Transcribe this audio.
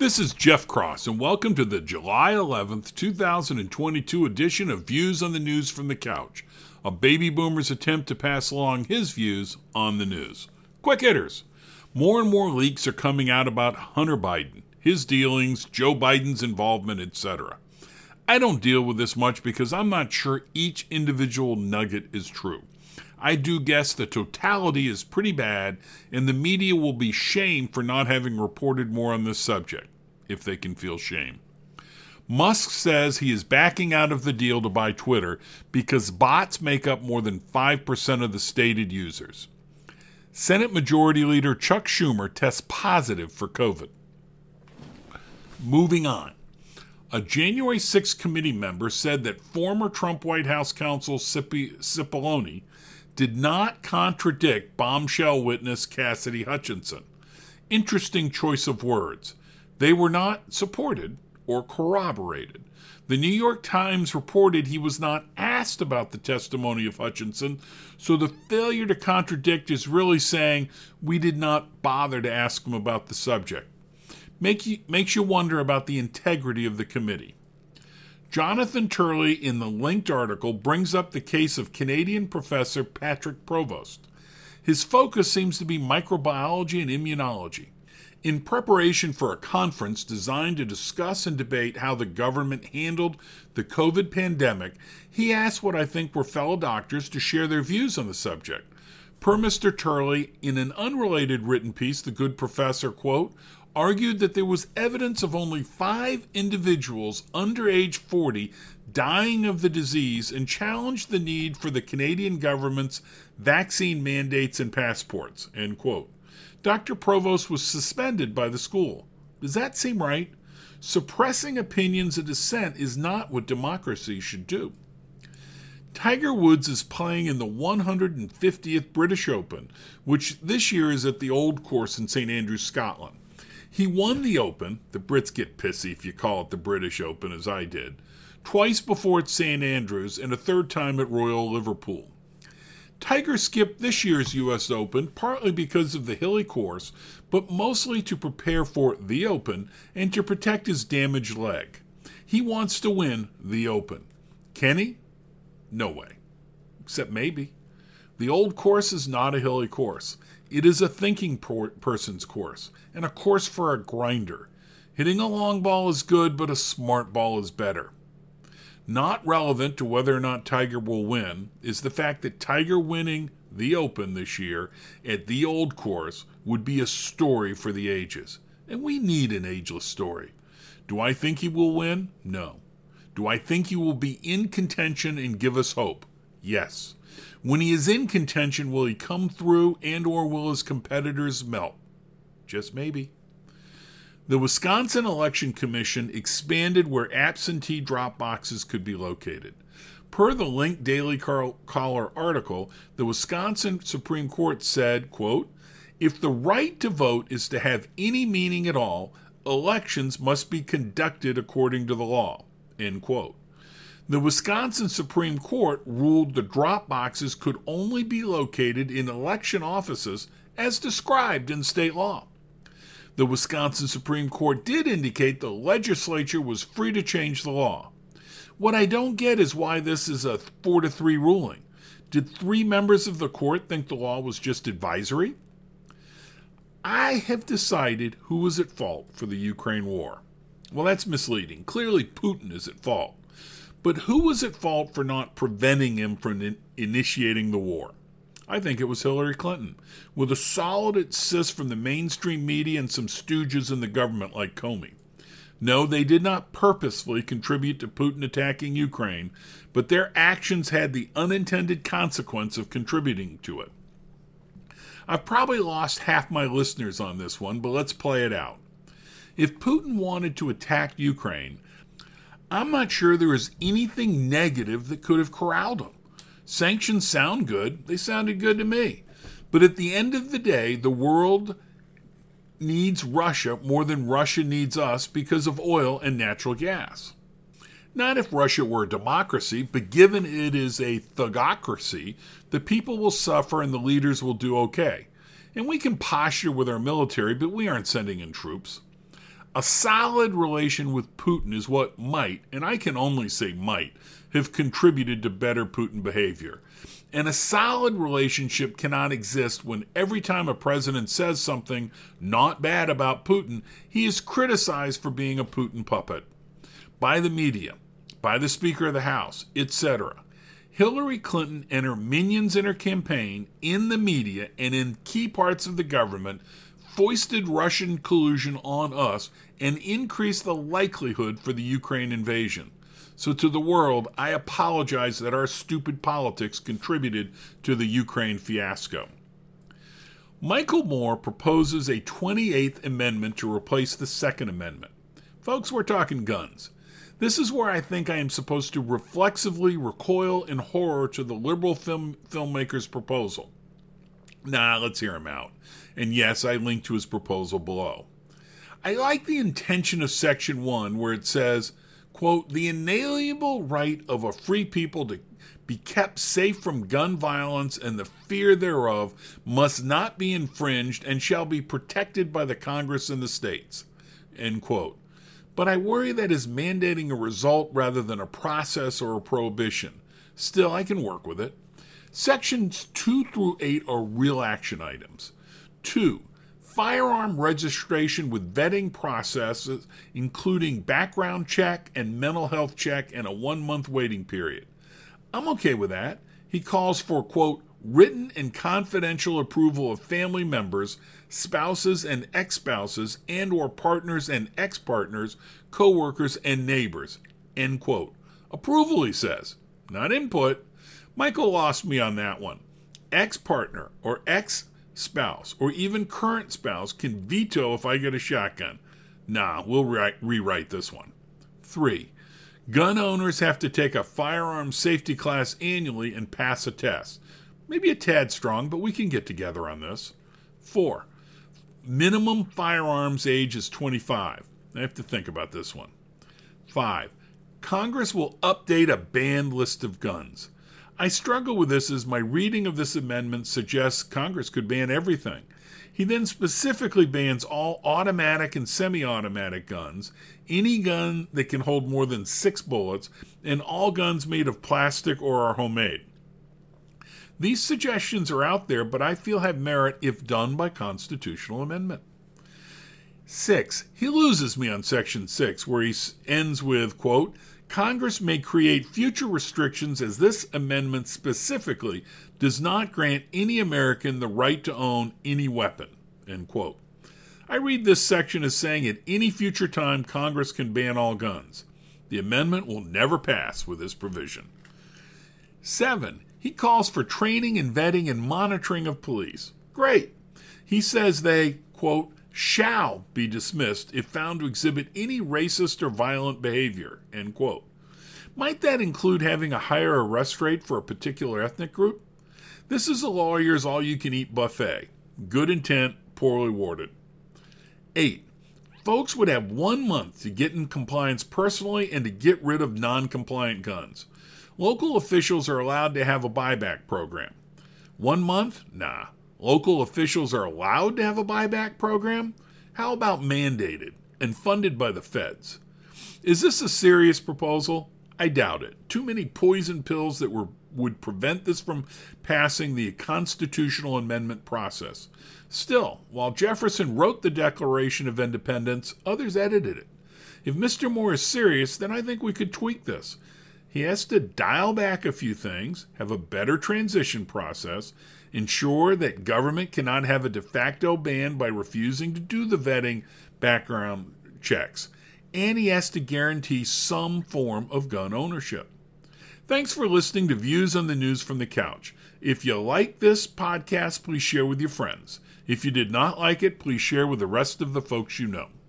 This is Jeff Cross, and welcome to the July 11th, 2022 edition of Views on the News from the Couch, a baby boomer's attempt to pass along his views on the news. Quick hitters. More and more leaks are coming out about Hunter Biden, his dealings, Joe Biden's involvement, etc. I don't deal with this much because I'm not sure each individual nugget is true. I do guess the totality is pretty bad, and the media will be shamed for not having reported more on this subject, if they can feel shame. Musk says he is backing out of the deal to buy Twitter because bots make up more than 5% of the stated users. Senate Majority Leader Chuck Schumer tests positive for COVID. Moving on. A January 6 committee member said that former Trump White House counsel Cipollone did not contradict bombshell witness Cassidy Hutchinson. Interesting choice of words. They were not supported or corroborated. The New York Times reported he was not asked about the testimony of Hutchinson, so the failure to contradict is really saying we did not bother to ask him about the subject. Make you, makes you wonder about the integrity of the committee. Jonathan Turley, in the linked article, brings up the case of Canadian professor Patrick Provost. His focus seems to be microbiology and immunology. In preparation for a conference designed to discuss and debate how the government handled the COVID pandemic, he asked what I think were fellow doctors to share their views on the subject. Per Mr. Turley, in an unrelated written piece, the good professor, quote, argued that there was evidence of only five individuals under age 40 dying of the disease and challenged the need for the Canadian government's vaccine mandates and passports. End quote. Dr. Provost was suspended by the school. Does that seem right? Suppressing opinions of dissent is not what democracy should do. Tiger Woods is playing in the 150th British Open, which this year is at the Old Course in St Andrews, Scotland. He won the Open, the Brits get pissy if you call it the British Open, as I did, twice before at St. Andrews and a third time at Royal Liverpool. Tiger skipped this year's U.S. Open partly because of the hilly course, but mostly to prepare for the Open and to protect his damaged leg. He wants to win the Open. Can he? No way. Except maybe. The old course is not a hilly course. It is a thinking person's course, and a course for a grinder. Hitting a long ball is good, but a smart ball is better. Not relevant to whether or not Tiger will win is the fact that Tiger winning the Open this year at the old course would be a story for the ages. And we need an ageless story. Do I think he will win? No. Do I think he will be in contention and give us hope? Yes. When he is in contention, will he come through and or will his competitors melt? Just maybe. The Wisconsin Election Commission expanded where absentee drop boxes could be located. Per the Link Daily Caller article, the Wisconsin Supreme Court said, quote, if the right to vote is to have any meaning at all, elections must be conducted according to the law. End quote. The Wisconsin Supreme Court ruled the drop boxes could only be located in election offices as described in state law. The Wisconsin Supreme Court did indicate the legislature was free to change the law. What I don't get is why this is a 4 to 3 ruling. Did three members of the court think the law was just advisory? I have decided who was at fault for the Ukraine war. Well, that's misleading. Clearly, Putin is at fault. But who was at fault for not preventing him from in- initiating the war? I think it was Hillary Clinton, with a solid assist from the mainstream media and some stooges in the government like Comey. No, they did not purposefully contribute to Putin attacking Ukraine, but their actions had the unintended consequence of contributing to it. I've probably lost half my listeners on this one, but let's play it out. If Putin wanted to attack Ukraine, I'm not sure there is anything negative that could have corralled them. Sanctions sound good. They sounded good to me. But at the end of the day, the world needs Russia more than Russia needs us because of oil and natural gas. Not if Russia were a democracy, but given it is a thugocracy, the people will suffer and the leaders will do okay. And we can posture with our military, but we aren't sending in troops. A solid relation with Putin is what might, and I can only say might, have contributed to better Putin behavior. And a solid relationship cannot exist when every time a president says something not bad about Putin, he is criticized for being a Putin puppet by the media, by the Speaker of the House, etc. Hillary Clinton and her minions in her campaign, in the media, and in key parts of the government foisted Russian collusion on us and increased the likelihood for the Ukraine invasion. So, to the world, I apologize that our stupid politics contributed to the Ukraine fiasco. Michael Moore proposes a 28th Amendment to replace the Second Amendment. Folks, we're talking guns. This is where I think I am supposed to reflexively recoil in horror to the liberal film, filmmaker's proposal. Nah, let's hear him out. And yes, I link to his proposal below. I like the intention of Section 1 where it says, quote, the inalienable right of a free people to be kept safe from gun violence and the fear thereof must not be infringed and shall be protected by the Congress and the states, end quote. But I worry that is mandating a result rather than a process or a prohibition. Still, I can work with it. Sections 2 through 8 are real action items. 2. Firearm registration with vetting processes, including background check and mental health check, and a one month waiting period. I'm okay with that. He calls for, quote, written and confidential approval of family members, spouses and ex-spouses and or partners and ex-partners, co-workers and neighbors. End quote. Approval, he says, not input. Michael lost me on that one. Ex partner or ex spouse or even current spouse can veto if I get a shotgun. Nah, we'll re- rewrite this one. Three, gun owners have to take a firearm safety class annually and pass a test. Maybe a tad strong, but we can get together on this. Four, minimum firearms age is 25. I have to think about this one. Five, Congress will update a banned list of guns. I struggle with this as my reading of this amendment suggests Congress could ban everything. He then specifically bans all automatic and semi automatic guns, any gun that can hold more than six bullets, and all guns made of plastic or are homemade. These suggestions are out there, but I feel have merit if done by constitutional amendment. Six, he loses me on section six, where he ends with, quote, Congress may create future restrictions as this amendment specifically does not grant any American the right to own any weapon. End quote. I read this section as saying at any future time Congress can ban all guns. The amendment will never pass with this provision. 7. He calls for training and vetting and monitoring of police. Great. He says they, quote, shall be dismissed if found to exhibit any racist or violent behavior. End quote. Might that include having a higher arrest rate for a particular ethnic group? This is a lawyer's all you can eat buffet. Good intent, poorly worded. 8. Folks would have one month to get in compliance personally and to get rid of non compliant guns. Local officials are allowed to have a buyback program. One month? Nah. Local officials are allowed to have a buyback program? How about mandated and funded by the feds? Is this a serious proposal? I doubt it. Too many poison pills that were, would prevent this from passing the constitutional amendment process. Still, while Jefferson wrote the Declaration of Independence, others edited it. If Mr. Moore is serious, then I think we could tweak this. He has to dial back a few things, have a better transition process, ensure that government cannot have a de facto ban by refusing to do the vetting background checks, and he has to guarantee some form of gun ownership. Thanks for listening to Views on the News from the Couch. If you like this podcast, please share with your friends. If you did not like it, please share with the rest of the folks you know.